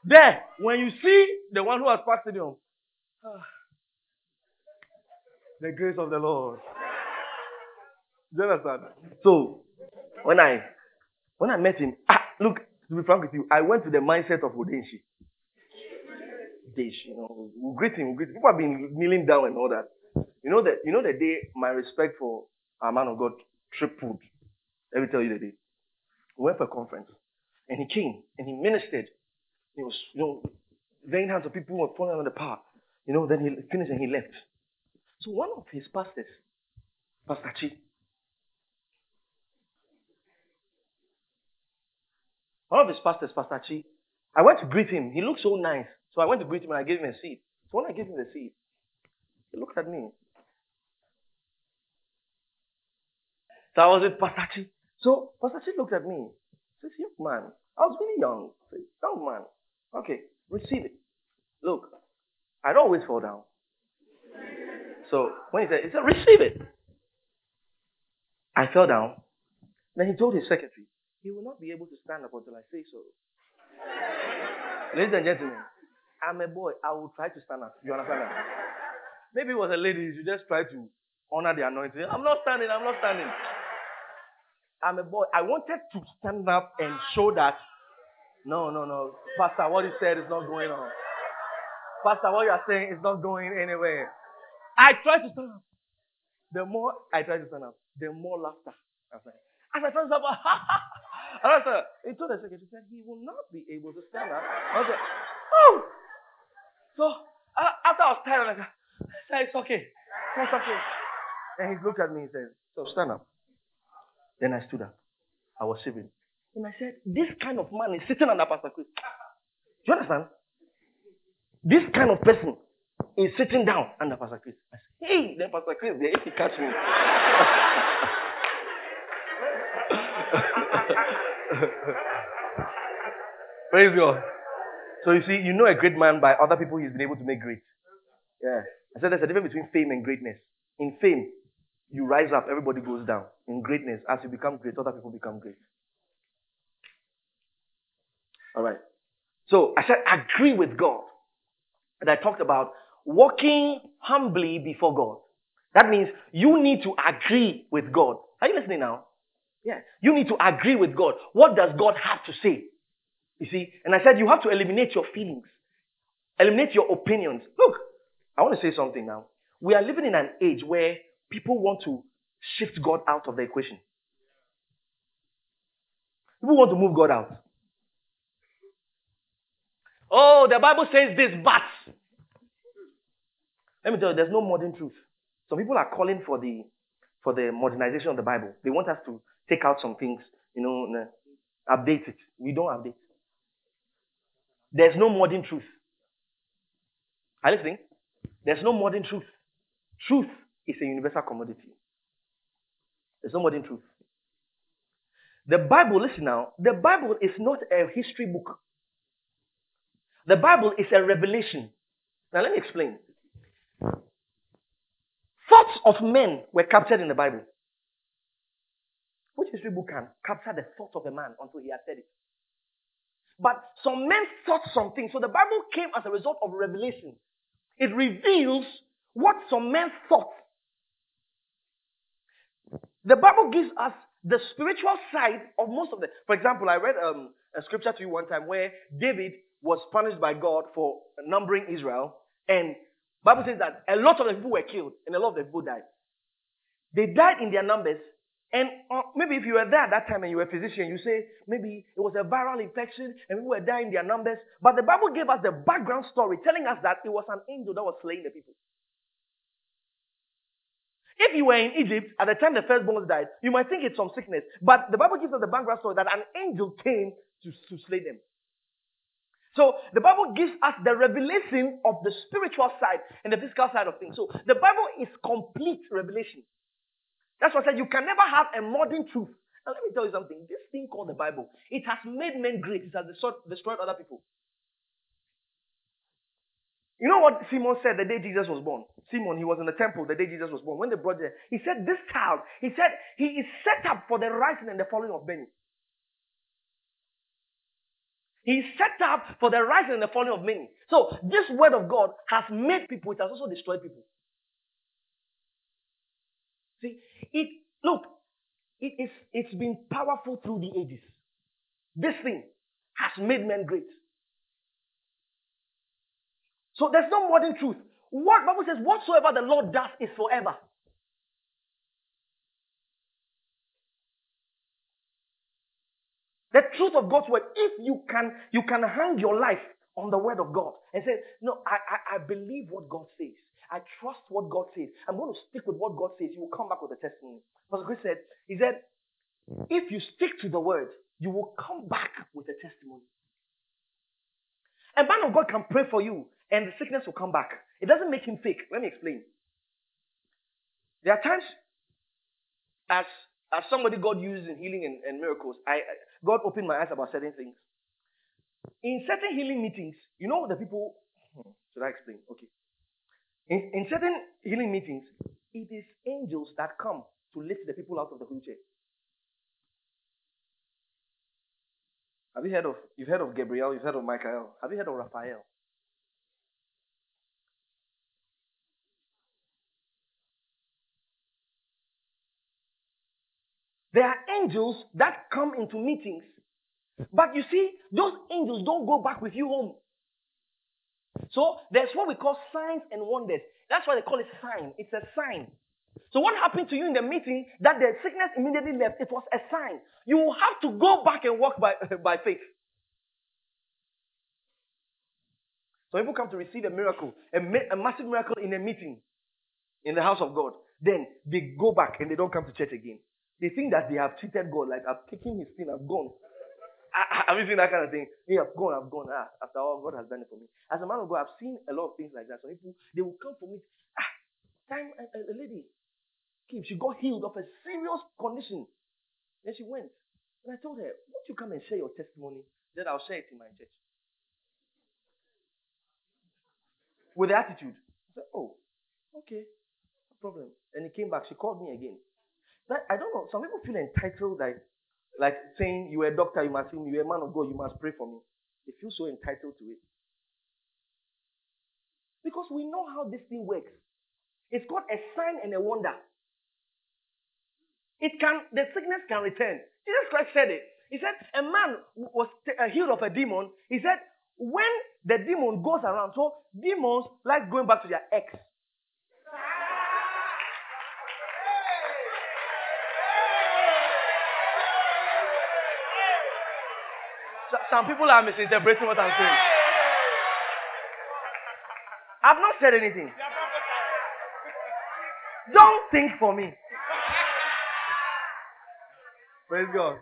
A: There, when you see the one who has passed stadium, the grace of the Lord. Do you understand? So when I when I met him, ah, look, to be frank with you, I went to the mindset of Odenshi. Dish, you know, we greet him, we greet him. People have been kneeling down and all that. You know that you know the day my respect for our man of God tripled. Let me tell you the day. We went for a conference and he came and he ministered. He was, you know, laying hands on people who were falling under the power. You know, then he finished and he left. So one of his pastors, Pastor Chi, One of his pastors, Pastor Chi, I went to greet him. He looked so nice. So I went to greet him and I gave him a seat. So when I gave him the seat, he looked at me. So I was with Pastor Chi. So Pastor Chi looked at me. He says, young man. I was really young. Said, young man. Okay, receive it. Look, I don't always fall down. So when he said, he said, receive it. I fell down. Then he told his secretary, he will not be able to stand up until I say so. Ladies and gentlemen, I'm a boy. I will try to stand up. You understand that? Maybe it was a lady. You just try to honor the anointing. I'm not standing. I'm not standing. I'm a boy. I wanted to stand up and show that. No, no, no. Pastor, what you said is not going on. Pastor, what you are saying is not going anywhere. I tried to stand up. The more I tried to stand up, the more laughter I was like, as I turned up, and I said, he told the secretary, he said, he will not be able to stand up. I was like, oh! So, uh, after I was tired, I said, it's okay. It's okay. And he looked at me and said, so stand up. Then I stood up. I was sitting. And I said, this kind of man is sitting under Pastor Chris. Do you understand? This kind of person is sitting down under Pastor Chris. I said, hey, then Pastor Chris, there, if he catch me. Praise God. So you see, you know a great man by other people he's been able to make great. Yeah. I said there's a difference between fame and greatness. In fame, you rise up, everybody goes down. In greatness, as you become great, other people become great. All right. So I said, agree with God. And I talked about walking humbly before God. That means you need to agree with God. Are you listening now? Yeah. You need to agree with God. What does God have to say? You see? And I said you have to eliminate your feelings. Eliminate your opinions. Look, I want to say something now. We are living in an age where people want to shift God out of the equation. People want to move God out. Oh, the Bible says this, but. Let me tell you, there's no modern truth. Some people are calling for the for the modernization of the Bible. They want us to take out some things, you know, update it. We don't update. There's no modern truth. Are you listening? There's no modern truth. Truth is a universal commodity. There's no modern truth. The Bible, listen now, the Bible is not a history book. The Bible is a revelation. Now let me explain. Thoughts of men were captured in the Bible. Which history book can capture the thoughts of a man until he has said it? But some men thought something. So the Bible came as a result of revelation. It reveals what some men thought. The Bible gives us the spiritual side of most of the. For example, I read um, a scripture to you one time where David was punished by God for numbering Israel, and Bible says that a lot of the people were killed and a lot of the people died. They died in their numbers and uh, maybe if you were there at that time and you were a physician, you say maybe it was a viral infection and people were dying in their numbers. But the Bible gave us the background story telling us that it was an angel that was slaying the people. If you were in Egypt at the time the firstborns died, you might think it's some sickness. But the Bible gives us the background story that an angel came to, to slay them. So the Bible gives us the revelation of the spiritual side and the physical side of things. So the Bible is complete revelation. That's why I said you can never have a modern truth. Now let me tell you something. This thing called the Bible, it has made men great. It has destroyed other people. You know what Simon said the day Jesus was born? Simon, he was in the temple the day Jesus was born. When they brought him, he said, This child, he said, he is set up for the rising and the falling of many. He is set up for the rising and the falling of many. So this word of God has made people, it has also destroyed people. See, it look, it is it's been powerful through the ages. This thing has made men great. So there's no modern truth. What Bible says, whatsoever the Lord does is forever. The truth of God's word, if you can you can hang your life on the word of God and say, No, I, I, I believe what God says. I trust what God says. I'm going to stick with what God says. You will come back with a testimony. Pastor Chris said, He said, if you stick to the word, you will come back with a testimony. A man of God can pray for you and the sickness will come back. It doesn't make him fake. Let me explain. There are times as as somebody God uses in healing and, and miracles, I God opened my eyes about certain things. In certain healing meetings, you know the people hmm, should I explain? Okay. In, in certain healing meetings, it is angels that come to lift the people out of the wheelchair. Have you heard of you've heard of Gabriel, you've heard of Michael, have you heard of Raphael? There are angels that come into meetings. But you see, those angels don't go back with you home. So there's what we call signs and wonders. That's why they call it sign. It's a sign. So what happened to you in the meeting that the sickness immediately left? It was a sign. You have to go back and walk by, by faith. So people come to receive a miracle, a, a massive miracle in a meeting in the house of God. Then they go back and they don't come to church again. They think that they have treated God like I've taken his sin, I've gone. Have you seen that kind of thing? Hey, I've gone, I've gone. Ah, after all, God has done it for me. As a man of God, I've seen a lot of things like that. So people, they will come for me. Ah, time a, a lady came. She got healed of a serious condition. Then she went. And I told her, won't you come and share your testimony? Then I'll share it in my church. With the attitude. I said, oh, okay. No problem. And he came back. She called me again. But I don't know. Some people feel entitled like like saying, You are a doctor, you must heal me. You are a man of God, you must pray for me. They feel so entitled to it. Because we know how this thing works. It's called a sign and a wonder. It can, the sickness can return. Jesus Christ said it. He said, a man was uh, healed of a demon. He said, when the demon goes around, so demons like going back to their ex. Some people are misinterpreting what I'm saying. I've not said anything. Don't think for me. Praise God.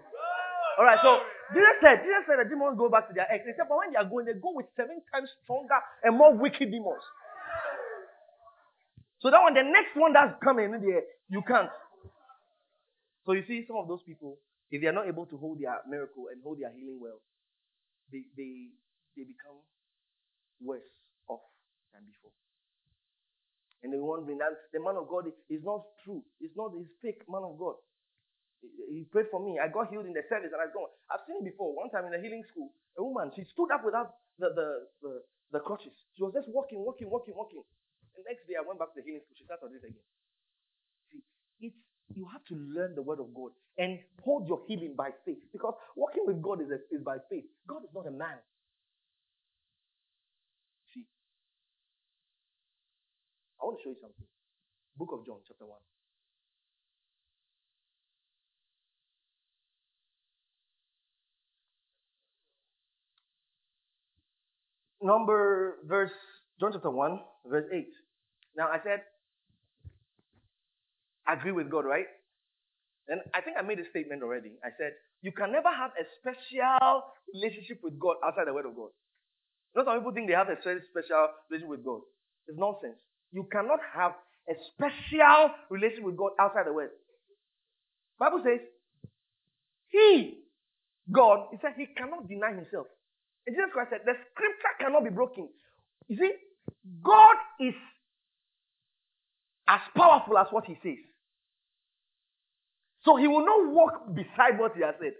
A: All right, so Jesus said, Jesus said the demons go back to their ex. Except for when they are going, they go with seven times stronger and more wicked demons. So that one, the next one that's coming in there, eh, you can't. So you see, some of those people, if they are not able to hold their miracle and hold their healing well, they, they, they become worse off than before. And they're wondering that the man of God is not true. It's not his fake man of God. He prayed for me. I got healed in the service and I've gone. I've seen it before. One time in the healing school, a woman, she stood up without the, the, the, the crutches. She was just walking, walking, walking, walking. The next day I went back to the healing school. She started this again. See, it's you have to learn the word of God and hold your healing by faith. Because walking with God is, a, is by faith. God is not a man. See, I want to show you something. Book of John, chapter 1. Number verse John chapter 1, verse 8. Now I said agree with God, right? And I think I made a statement already. I said, you can never have a special relationship with God outside the Word of God. You know, some people think they have a very special relationship with God. It's nonsense. You cannot have a special relationship with God outside the Word. Bible says, He, God, He said He cannot deny Himself. And Jesus Christ said, the Scripture cannot be broken. You see, God is as powerful as what He says. So he will not walk beside what he has said.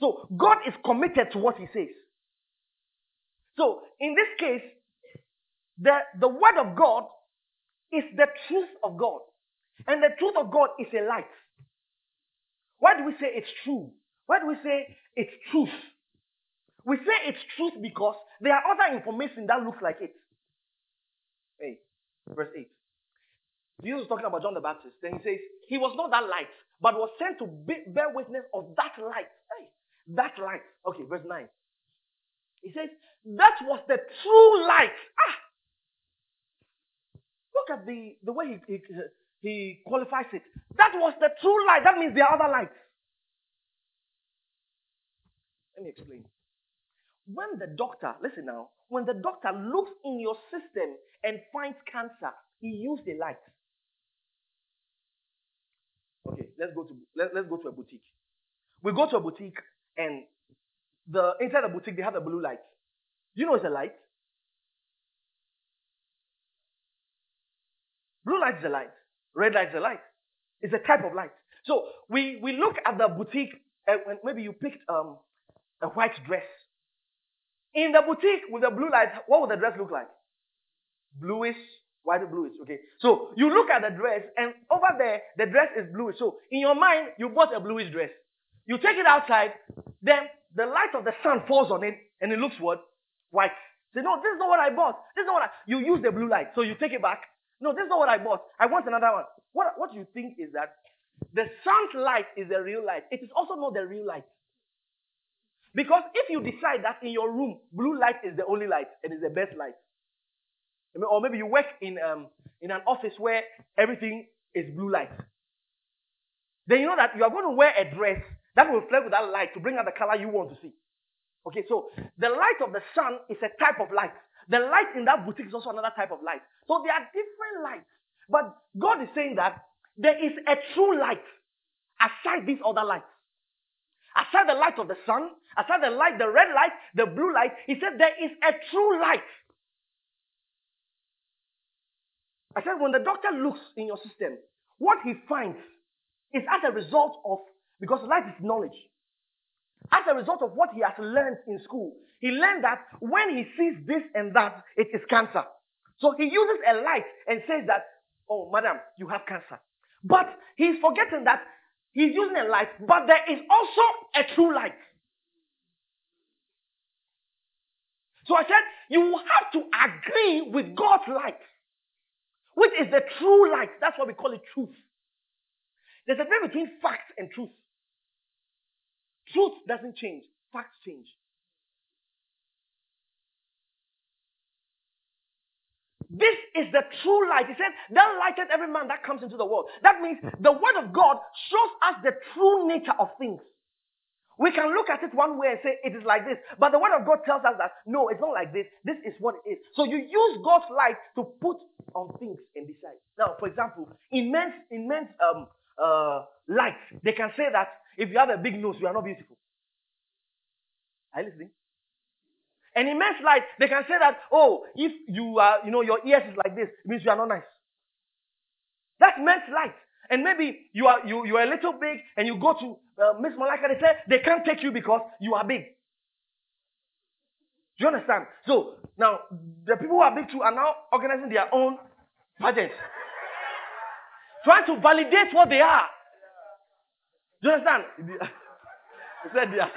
A: So God is committed to what he says. So in this case, the, the word of God is the truth of God. And the truth of God is a light. Why do we say it's true? Why do we say it's truth? We say it's truth because there are other information that looks like it. Hey, verse 8. Jesus was talking about John the Baptist. Then he says, He was not that light, but was sent to be, bear witness of that light. Hey, that light. Okay, verse 9. He says, That was the true light. Ah! Look at the, the way he, he, he qualifies it. That was the true light. That means there are other lights. Let me explain. When the doctor, listen now, when the doctor looks in your system and finds cancer, he used a light. Okay, let's go to let, let's go to a boutique. We go to a boutique and the inside the boutique they have a blue light. You know it's a light? Blue light is a light. Red light is a light. It's a type of light. So we, we look at the boutique and maybe you picked um, a white dress. In the boutique with the blue light, what would the dress look like? Bluish, White bluish, okay. So you look at the dress, and over there, the dress is bluish. So in your mind, you bought a bluish dress. You take it outside, then the light of the sun falls on it, and it looks what? White. Say, no, this is not what I bought. This is not what I. You use the blue light. So you take it back, No, this is not what I bought. I want another one. What, what you think is that the sun's light is the real light. It is also not the real light. Because if you decide that in your room, blue light is the only light and is the best light, or maybe you work in, um, in an office where everything is blue light, then you know that you are going to wear a dress that will reflect with that light to bring out the color you want to see. Okay, so the light of the sun is a type of light. The light in that boutique is also another type of light. So there are different lights. But God is saying that there is a true light aside these other lights. Aside the light of the sun, aside the light, the red light, the blue light, he said there is a true light. I said when the doctor looks in your system, what he finds is as a result of, because light is knowledge, as a result of what he has learned in school. He learned that when he sees this and that, it is cancer. So he uses a light and says that, oh, madam, you have cancer. But he's forgetting that he's using a light, but there is also a true light. So I said, you have to agree with God's light, which is the true light. That's why we call it truth. There's a difference between facts and truth. Truth doesn't change, facts change. This is the true light. He said, that lighteth every man that comes into the world. That means the word of God shows us the true nature of things. We can look at it one way and say it is like this, but the word of God tells us that no, it's not like this. This is what it is. So you use God's light to put on things and decide. Now, for example, immense, immense um, uh, light, they can say that if you have a big nose, you are not beautiful. Are you listening? And immense light, they can say that, oh, if you are, you know, your ears is like this, means you are not nice. That's men's light. And maybe you are you, you are a little big and you go to uh, Miss Malaika, they say they can't take you because you are big. Do you understand? So now the people who are big too are now organizing their own pageants. Trying to validate what they are. Do you understand? He said yes,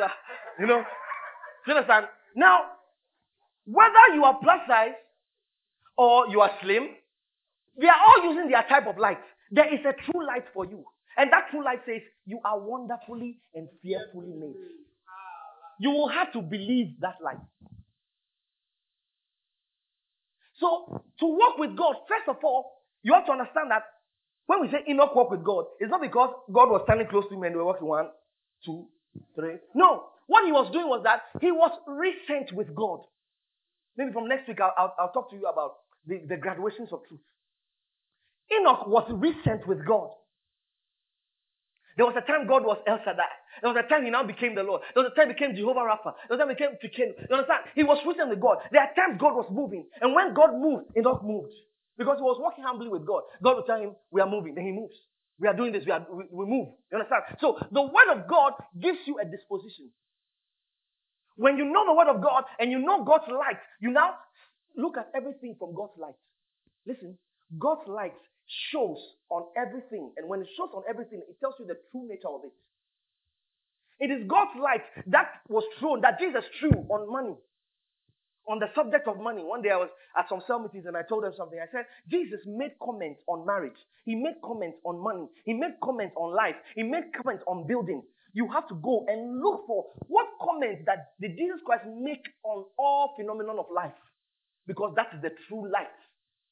A: you know. Do you understand? Now, whether you are plus size or you are slim, they are all using their type of light. There is a true light for you. And that true light says, You are wonderfully and fearfully made. You will have to believe that light. So, to walk with God, first of all, you have to understand that when we say Enoch walk with God, it's not because God was standing close to him and we were walking one, two, three. No. What he was doing was that he was recent with God. Maybe from next week, I'll, I'll, I'll talk to you about the, the graduations of truth. Enoch was recent with God. There was a time God was El Shaddai. There was a time he now became the Lord. There was a time he became Jehovah Rapha. There was a time he became Tsidkenu. You understand? He was recent with God. There are times God was moving. And when God moved, Enoch moved. Because he was walking humbly with God. God would tell him, we are moving. Then he moves. We are doing this. We, are, we, we move. You understand? So the word of God gives you a disposition. When you know the word of God and you know God's light, you now look at everything from God's light. Listen, God's light shows on everything. And when it shows on everything, it tells you the true nature of it. It is God's light that was thrown, that Jesus threw on money. On the subject of money. One day I was at some cell meetings and I told them something. I said, Jesus made comments on marriage. He made comments on money. He made comments on life. He made comments on building you have to go and look for what comments that did Jesus Christ make on all phenomenon of life. Because that is the true light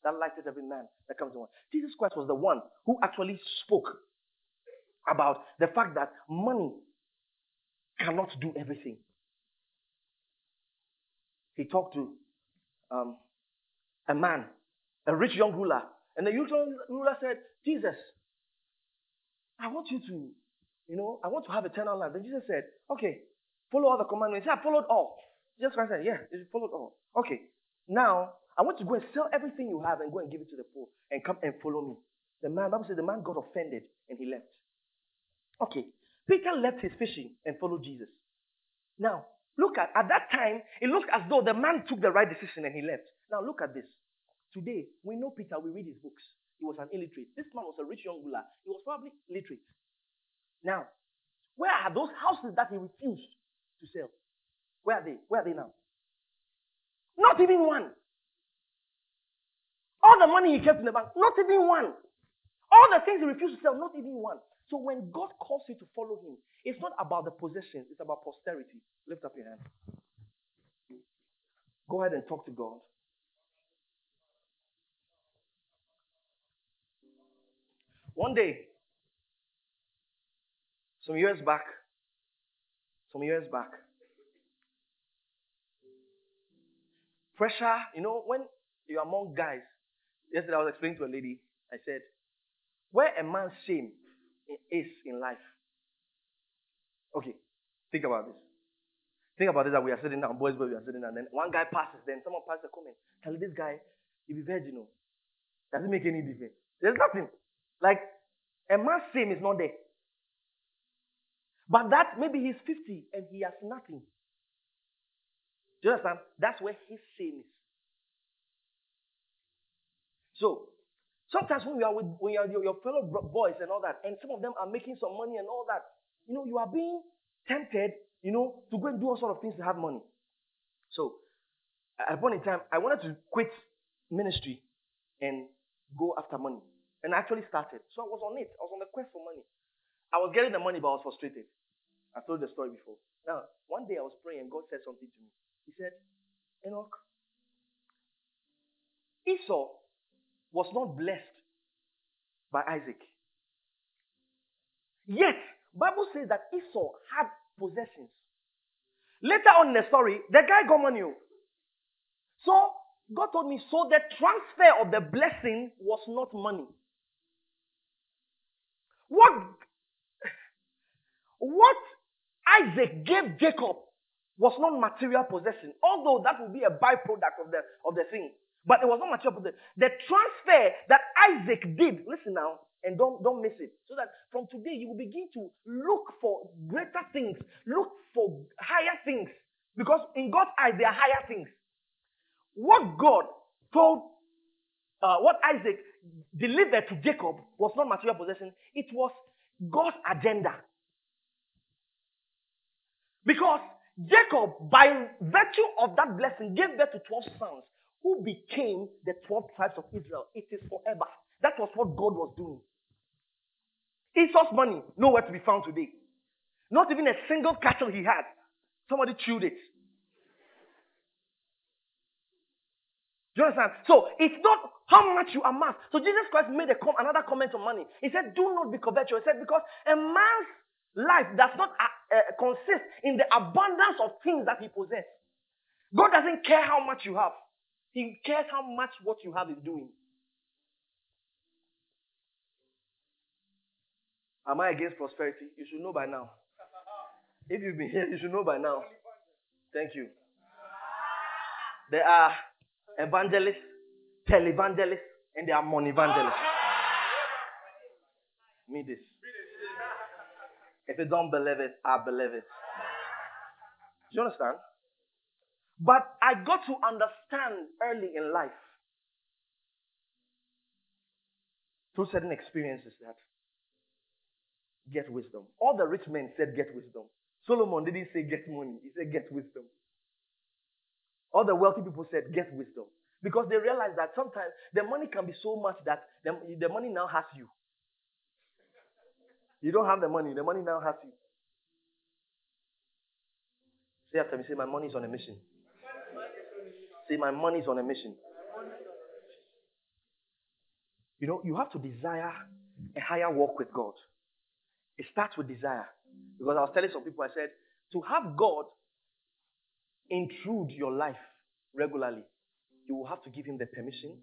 A: that lighted every man that comes to one. Jesus Christ was the one who actually spoke about the fact that money cannot do everything. He talked to um, a man, a rich young ruler, and the young ruler said, Jesus, I want you to you know, I want to have eternal life. Then Jesus said, okay, follow all the commandments. He said, I followed all. Jesus Christ said, yeah, he followed all. Okay, now I want you to go and sell everything you have and go and give it to the poor and come and follow me. The man, Bible said the man got offended and he left. Okay, Peter left his fishing and followed Jesus. Now, look at, at that time, it looked as though the man took the right decision and he left. Now, look at this. Today, we know Peter, we read his books. He was an illiterate. This man was a rich young ruler. He was probably literate. Now, where are those houses that he refused to sell? Where are they? Where are they now? Not even one. All the money he kept in the bank, not even one. All the things he refused to sell, not even one. So when God calls you to follow him, it's not about the possessions, it's about posterity. Lift up your hand. Go ahead and talk to God. One day, some years back, some years back, pressure, you know, when you're among guys, yesterday I was explaining to a lady, I said, where a man's shame is in life. Okay, think about this. Think about this that we are sitting down, boys, boys, we are sitting down, then one guy passes, then someone passes a comment. Tell this guy, he be virginal. Oh. Does it make any difference? There's nothing. Like, a man's shame is not there. But that, maybe he's 50 and he has nothing. Do you understand? That's where his shame is. So, sometimes when you are with when you are your fellow boys and all that, and some of them are making some money and all that, you know, you are being tempted, you know, to go and do all sort of things to have money. So, at a point in time, I wanted to quit ministry and go after money. And I actually started. So I was on it. I was on the quest for money. I was getting the money, but I was frustrated. I told the story before. Now, one day I was praying and God said something to me. He said, Enoch, Esau was not blessed by Isaac. Yet, Bible says that Esau had possessions. Later on in the story, the guy got money. So, God told me, so the transfer of the blessing was not money. What, what Isaac gave Jacob was not material possession, although that would be a byproduct of the, of the thing. But it was not material possession. The transfer that Isaac did, listen now, and don't, don't miss it. So that from today you will begin to look for greater things, look for higher things. Because in God's eyes, there are higher things. What God told, uh, what Isaac delivered to Jacob was not material possession, it was God's agenda. Because Jacob, by virtue of that blessing, gave birth to 12 sons who became the 12 tribes of Israel. It is forever. That was what God was doing. Esau's money, nowhere to be found today. Not even a single cattle he had. Somebody chewed it. Do you understand? So it's not how much you amass. So Jesus Christ made a com- another comment on money. He said, "Do not be covetous." He said, "Because a man's life does not uh, uh, consist in the abundance of things that he possesses. God doesn't care how much you have; He cares how much what you have is doing." Am I against prosperity? You should know by now. If you've been here, you should know by now. Thank you. There are evangelists, televangelists, and there are money evangelists. Me this. If you don't believe it, I believe it. Do you understand? But I got to understand early in life through certain experiences that get wisdom. All the rich men said get wisdom. Solomon didn't say get money, he said get wisdom. All the wealthy people said, get wisdom. Because they realized that sometimes the money can be so much that the, the money now has you. You don't have the money, the money now has you. Say after me, say, my money is on a mission. Say, my money is on a mission. You know, you have to desire a higher walk with God. It starts with desire. Because I was telling some people, I said, to have God intrude your life regularly, you will have to give him the permission.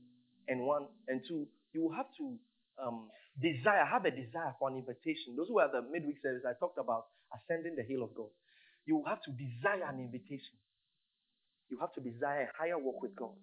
A: And one, and two, you will have to um, desire, have a desire for an invitation. Those who are the midweek service, I talked about ascending the hill of God. You will have to desire an invitation. You have to desire a higher walk with God.